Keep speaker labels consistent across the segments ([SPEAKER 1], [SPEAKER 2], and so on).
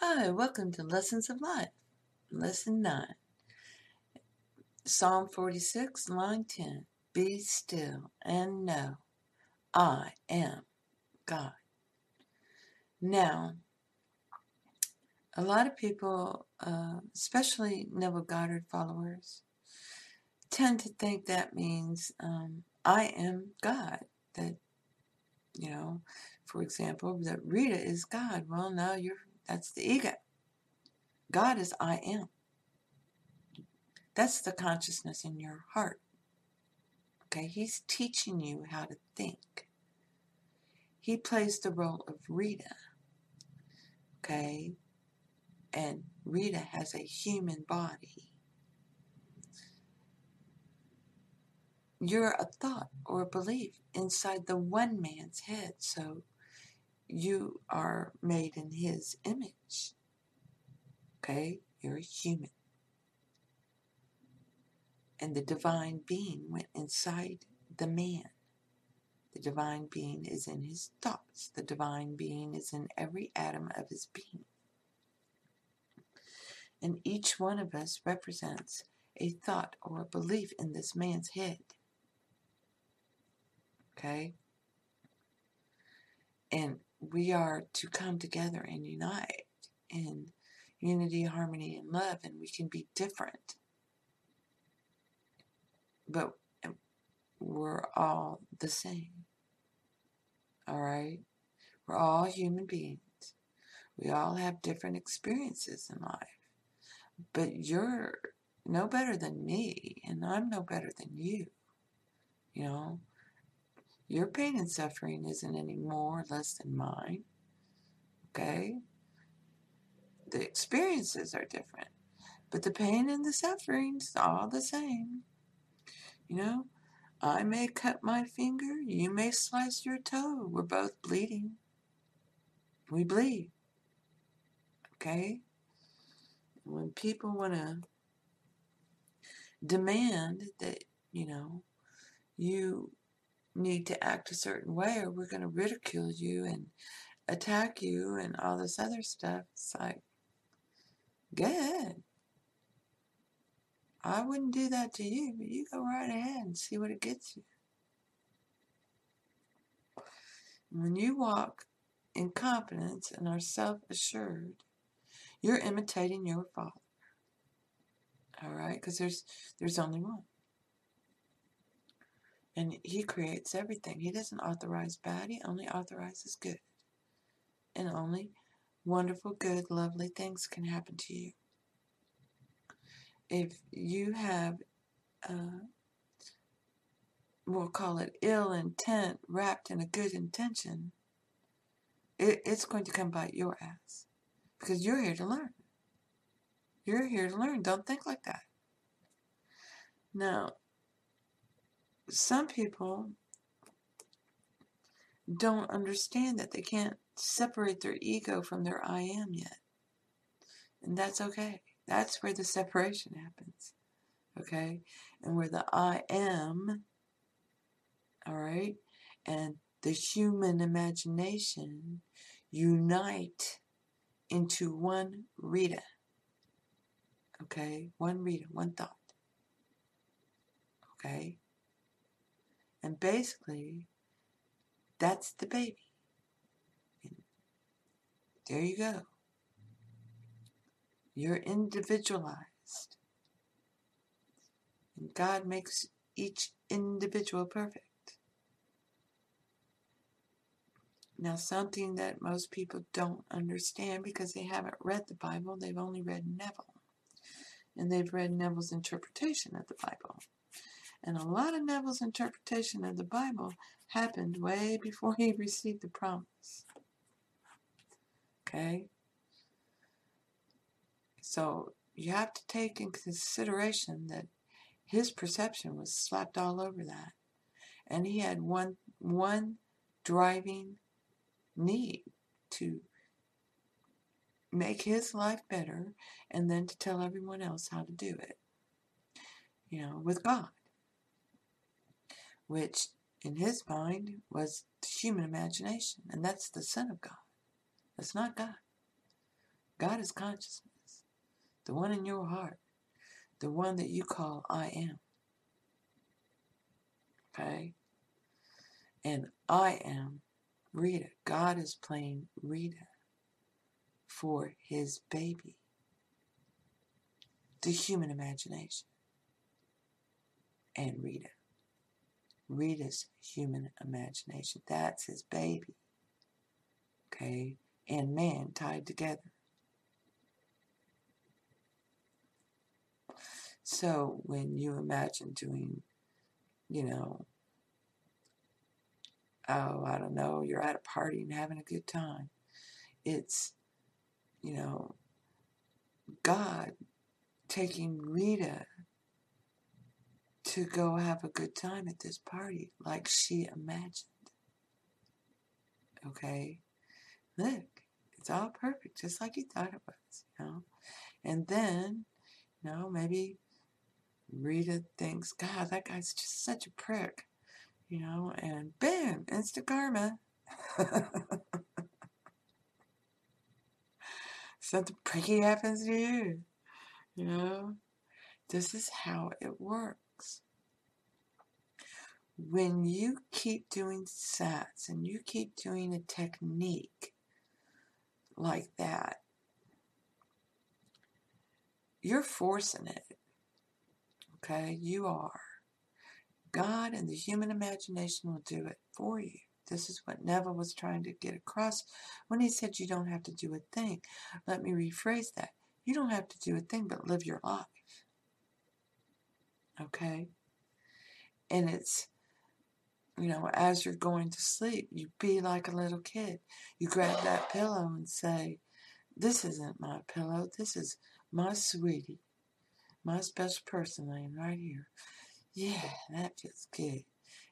[SPEAKER 1] Hi, welcome to Lessons of Life, Lesson 9. Psalm 46, line 10. Be still and know I am God. Now, a lot of people, uh, especially Neville Goddard followers, tend to think that means um, I am God. That, you know, for example, that Rita is God. Well, no, you're that's the ego. God is I am. That's the consciousness in your heart. Okay, He's teaching you how to think. He plays the role of Rita. Okay, and Rita has a human body. You're a thought or a belief inside the one man's head, so you are made in His image. Okay, you're a human. And the divine being went inside the man. The divine being is in his thoughts. The divine being is in every atom of his being. And each one of us represents a thought or a belief in this man's head. Okay? And we are to come together and unite in unity, harmony, and love, and we can be different. But we're all the same. All right? We're all human beings. We all have different experiences in life. But you're no better than me, and I'm no better than you. You know? Your pain and suffering isn't any more or less than mine. Okay? The experiences are different. But the pain and the suffering's all the same. You know, I may cut my finger, you may slice your toe. We're both bleeding. We bleed. Okay? When people want to demand that, you know, you need to act a certain way or we're going to ridicule you and attack you and all this other stuff, it's like, go ahead. I wouldn't do that to you, but you go right ahead and see what it gets you. When you walk in confidence and are self assured, you're imitating your Father. All right? Because there's, there's only one. And He creates everything. He doesn't authorize bad, He only authorizes good. And only wonderful, good, lovely things can happen to you if you have, uh, we'll call it ill intent wrapped in a good intention, it, it's going to come bite your ass because you're here to learn. You're here to learn. Don't think like that. Now, some people don't understand that they can't separate their ego from their I am yet. And that's okay. That's where the separation happens. Okay? And where the I am, all right, and the human imagination unite into one Rita. Okay? One Rita, one thought. Okay? And basically, that's the baby. There you go. You're individualized. And God makes each individual perfect. Now, something that most people don't understand because they haven't read the Bible, they've only read Neville. And they've read Neville's interpretation of the Bible. And a lot of Neville's interpretation of the Bible happened way before he received the promise. Okay? So you have to take in consideration that his perception was slapped all over that. And he had one one driving need to make his life better and then to tell everyone else how to do it. You know, with God. Which in his mind was the human imagination, and that's the Son of God. That's not God. God is consciousness, the one in your heart, the one that you call I am. Okay? And I am Rita. God is playing Rita for his baby, the human imagination, and Rita. Rita's human imagination. That's his baby. Okay? And man tied together. So when you imagine doing, you know, oh, I don't know, you're at a party and having a good time, it's, you know, God taking Rita to go have a good time at this party like she imagined. Okay? Look, it's all perfect, just like you thought it was, you know? And then, you know, maybe Rita thinks, God, that guy's just such a prick, you know, and bam, instant karma. Something pricky happens to you, you know. This is how it works. When you keep doing sats and you keep doing a technique like that, you're forcing it Okay, you are. God and the human imagination will do it for you. This is what Neville was trying to get across when he said you don't have to do a thing. Let me rephrase that. You don't have to do a thing but live your life. Okay? And it's, you know, as you're going to sleep, you be like a little kid. You grab that pillow and say, This isn't my pillow. This is my sweetie my special person laying right here. Yeah, that feels good.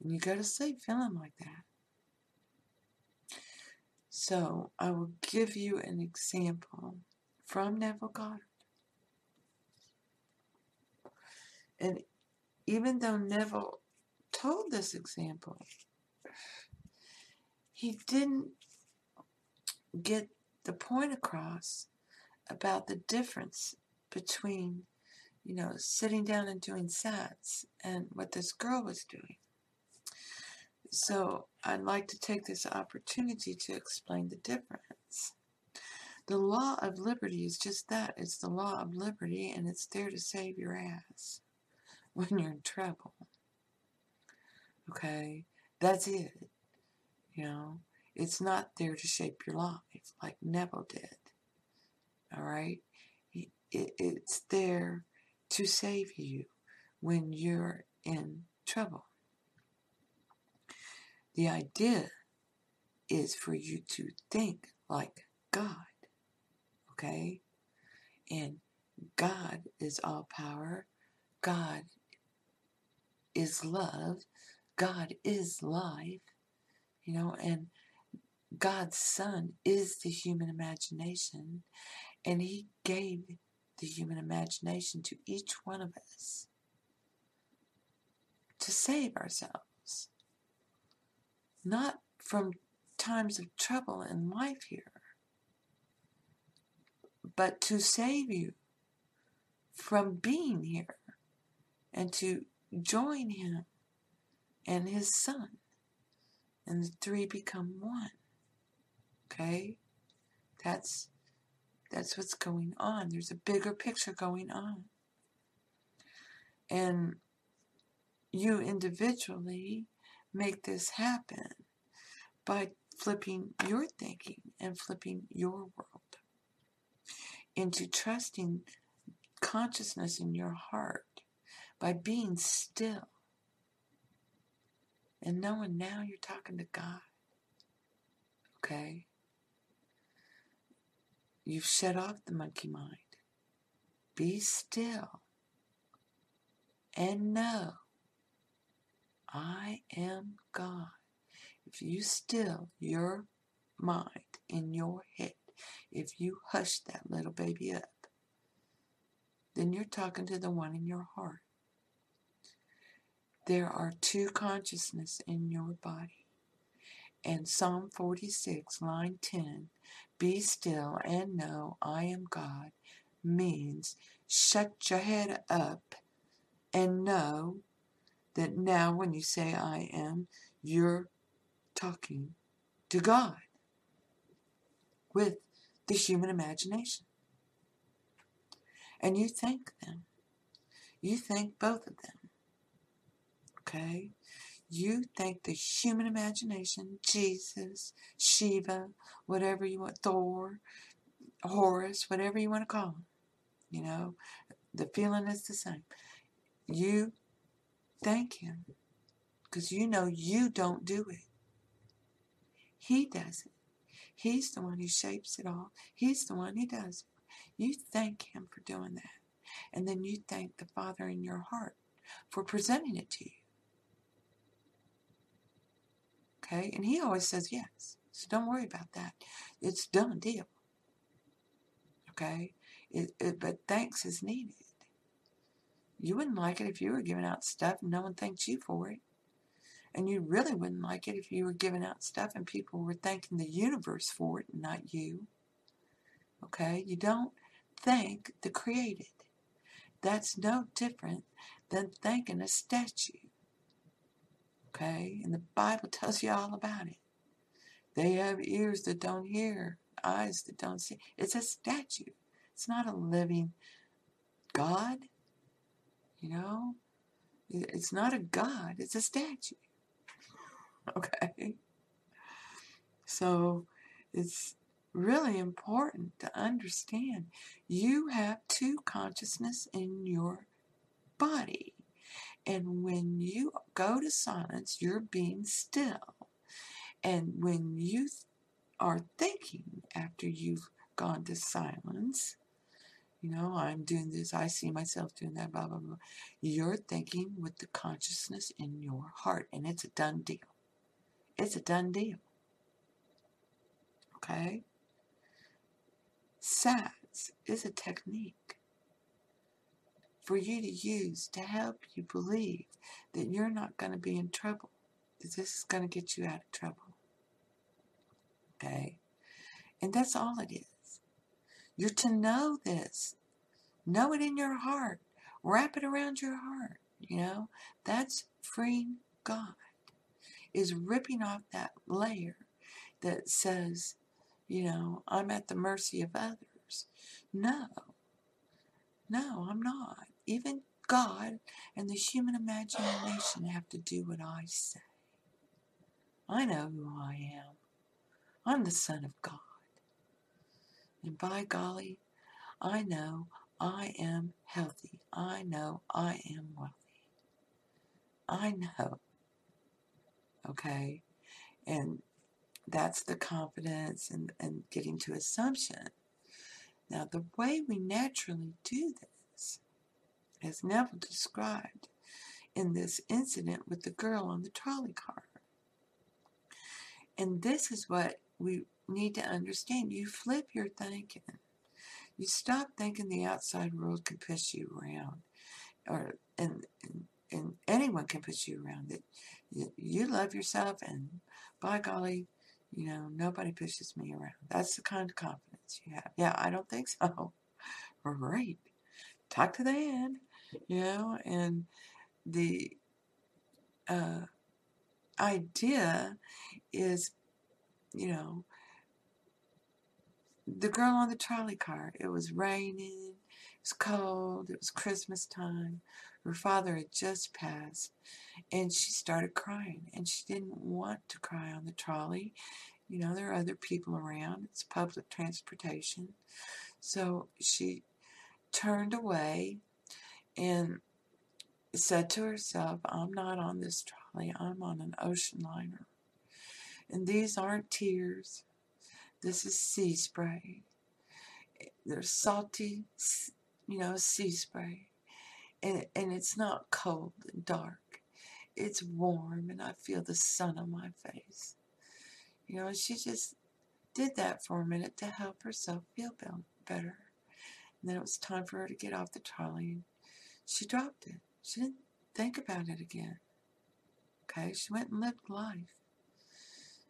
[SPEAKER 1] And you go to sleep feeling like that. So I will give you an example from Neville Goddard. And even though Neville told this example, he didn't get the point across about the difference between you know, sitting down and doing sats and what this girl was doing. So I'd like to take this opportunity to explain the difference. The law of liberty is just that. It's the law of liberty and it's there to save your ass when you're in trouble. Okay? That's it. You know, it's not there to shape your life like Neville did. All right? it's there to save you when you're in trouble. The idea is for you to think like God, okay? And God is all power. God is love. God is life, you know, and God's Son is the human imagination, and He gave the human imagination to each one of us to save ourselves, not from times of trouble in life here, but to save you from being here and to join Him and His Son. And the three become one. Okay? That's that's what's going on. There's a bigger picture going on. And you individually make this happen by flipping your thinking and flipping your world into trusting consciousness in your heart by being still and knowing now you're talking to God. Okay? You've shut off the monkey mind. Be still and know I am God. If you still your mind in your head, if you hush that little baby up, then you're talking to the one in your heart. There are two consciousness in your body. And Psalm 46, line 10, be still and know I am God, means shut your head up and know that now when you say I am, you're talking to God with the human imagination. And you thank them. You thank both of them. Okay? You thank the human imagination, Jesus, Shiva, whatever you want, Thor, Horus, whatever you want to call him. You know, the feeling is the same. You thank him because you know you don't do it. He does it. He's the one who shapes it all. He's the one who does it. You thank him for doing that. And then you thank the Father in your heart for presenting it to you. Okay? And he always says yes. So don't worry about that. It's done deal. Okay? It, it, but thanks is needed. You wouldn't like it if you were giving out stuff and no one thanked you for it. And you really wouldn't like it if you were giving out stuff and people were thanking the universe for it and not you. Okay? You don't thank the created. That's no different than thanking a statue. Okay? And the Bible tells you all about it. They have ears that don't hear, eyes that don't see. It's a statue. It's not a living God. You know? It's not a God, it's a statue. Okay? So it's really important to understand you have two consciousness in your body. And when you go to silence, you're being still. And when you are thinking after you've gone to silence, you know, I'm doing this, I see myself doing that, blah, blah, blah. You're thinking with the consciousness in your heart, and it's a done deal. It's a done deal. Okay? SATS is a technique for you to use to help you believe that you're not going to be in trouble, that this is going to get you out of trouble. Okay? And that's all it is. You're to know this. Know it in your heart. Wrap it around your heart. You know? That's freeing God. Is ripping off that layer that says, you know, I'm at the mercy of others. No. No, I'm not. Even God and the human imagination have to do what I say. I know who I am. I'm the Son of God. And by golly, I know I am healthy. I know I am wealthy. I know. Okay? And that's the confidence and, and getting to assumption. Now, the way we naturally do this, as Neville described in this incident with the girl on the trolley car. And this is what we need to understand. You flip your thinking. You stop thinking the outside world can push you around, or and and, and anyone can push you around. That you, love yourself, and by golly, you know nobody pushes me around. That's the kind of confidence you have. Yeah, I don't think so. Right. Talk to the hand, you know, and the uh, idea is, you know, the girl on the trolley car. It was raining, it was cold, it was Christmas time. Her father had just passed, and she started crying. And she didn't want to cry on the trolley. You know, there are other people around, it's public transportation. So she turned away and said to herself, I'm not on this trolley, I'm on an ocean liner. And these aren't tears, this is sea spray. They're salty you know, sea spray. And, and it's not cold and dark. It's warm and I feel the sun on my face. You know, she just did that for a minute to help herself feel better. And then it was time for her to get off the trolley she dropped it. She didn't think about it again. Okay, she went and lived life.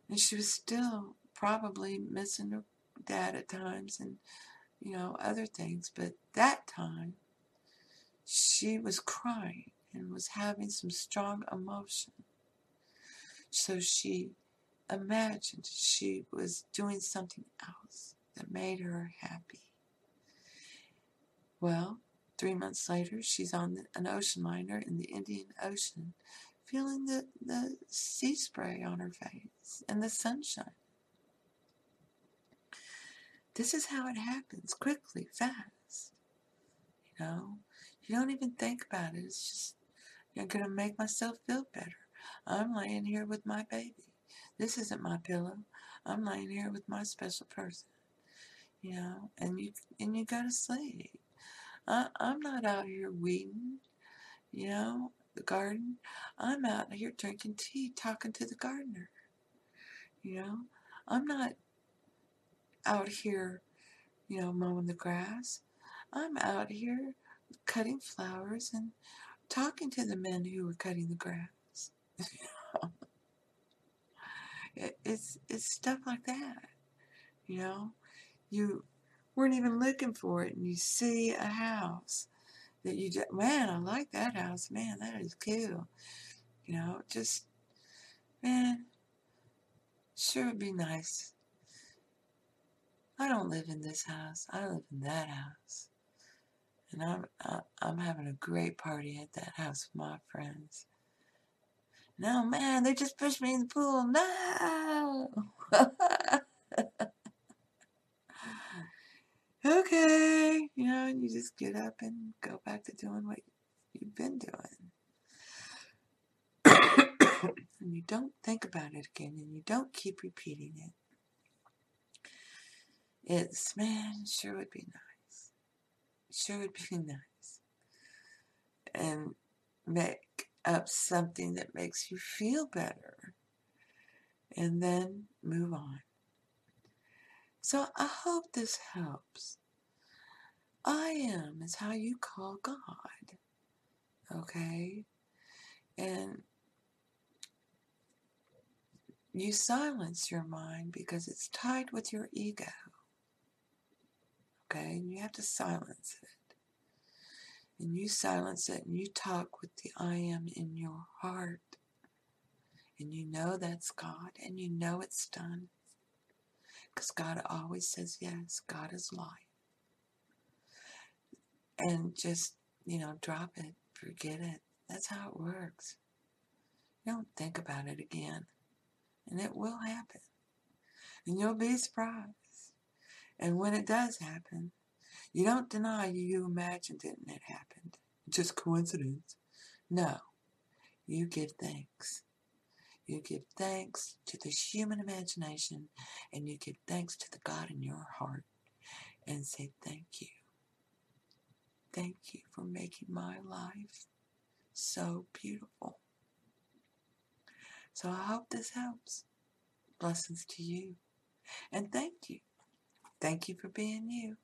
[SPEAKER 1] And she was still probably missing her dad at times and, you know, other things. But that time, she was crying and was having some strong emotion. So she imagined she was doing something else that made her happy. Well, three months later, she's on an ocean liner in the Indian Ocean, feeling the, the sea spray on her face and the sunshine. This is how it happens quickly, fast. You know, you don't even think about it. It's just, you're going to make myself feel better. I'm laying here with my baby. This isn't my pillow. I'm laying here with my special person. You know, and you and you go to sleep. I, I'm not out here weeding, you know, the garden. I'm out here drinking tea, talking to the gardener. You know, I'm not out here, you know, mowing the grass. I'm out here cutting flowers and talking to the men who were cutting the grass. it, it's it's stuff like that. You know, you weren't even looking for it, and you see a house that you just man, I like that house. Man, that is cool. You know, just man, sure would be nice. I don't live in this house. I live in that house. And I'm I, I'm having a great party at that house with my friends. No, man, they just pushed me in the pool. No. okay, you know, and you just get up and go back to doing what you've been doing. and you don't think about it again and you don't keep repeating it. It's, man, sure would be nice. Sure would be nice. And make up something that makes you feel better. And then move on. So I hope this helps. I am is how you call God. Okay? And you silence your mind because it's tied with your ego. Okay? And you have to silence it. And you silence it and you talk with the I am in your heart. And you know that's God and you know it's done. Because God always says yes, God is life. And just, you know, drop it, forget it. That's how it works. don't think about it again. And it will happen. And you'll be surprised. And when it does happen, you don't deny you imagined it and it happened. Just coincidence. No. You give thanks. You give thanks to the human imagination and you give thanks to the God in your heart and say thank you. Thank you for making my life so beautiful. So I hope this helps. Blessings to you. And thank you. Thank you for being you.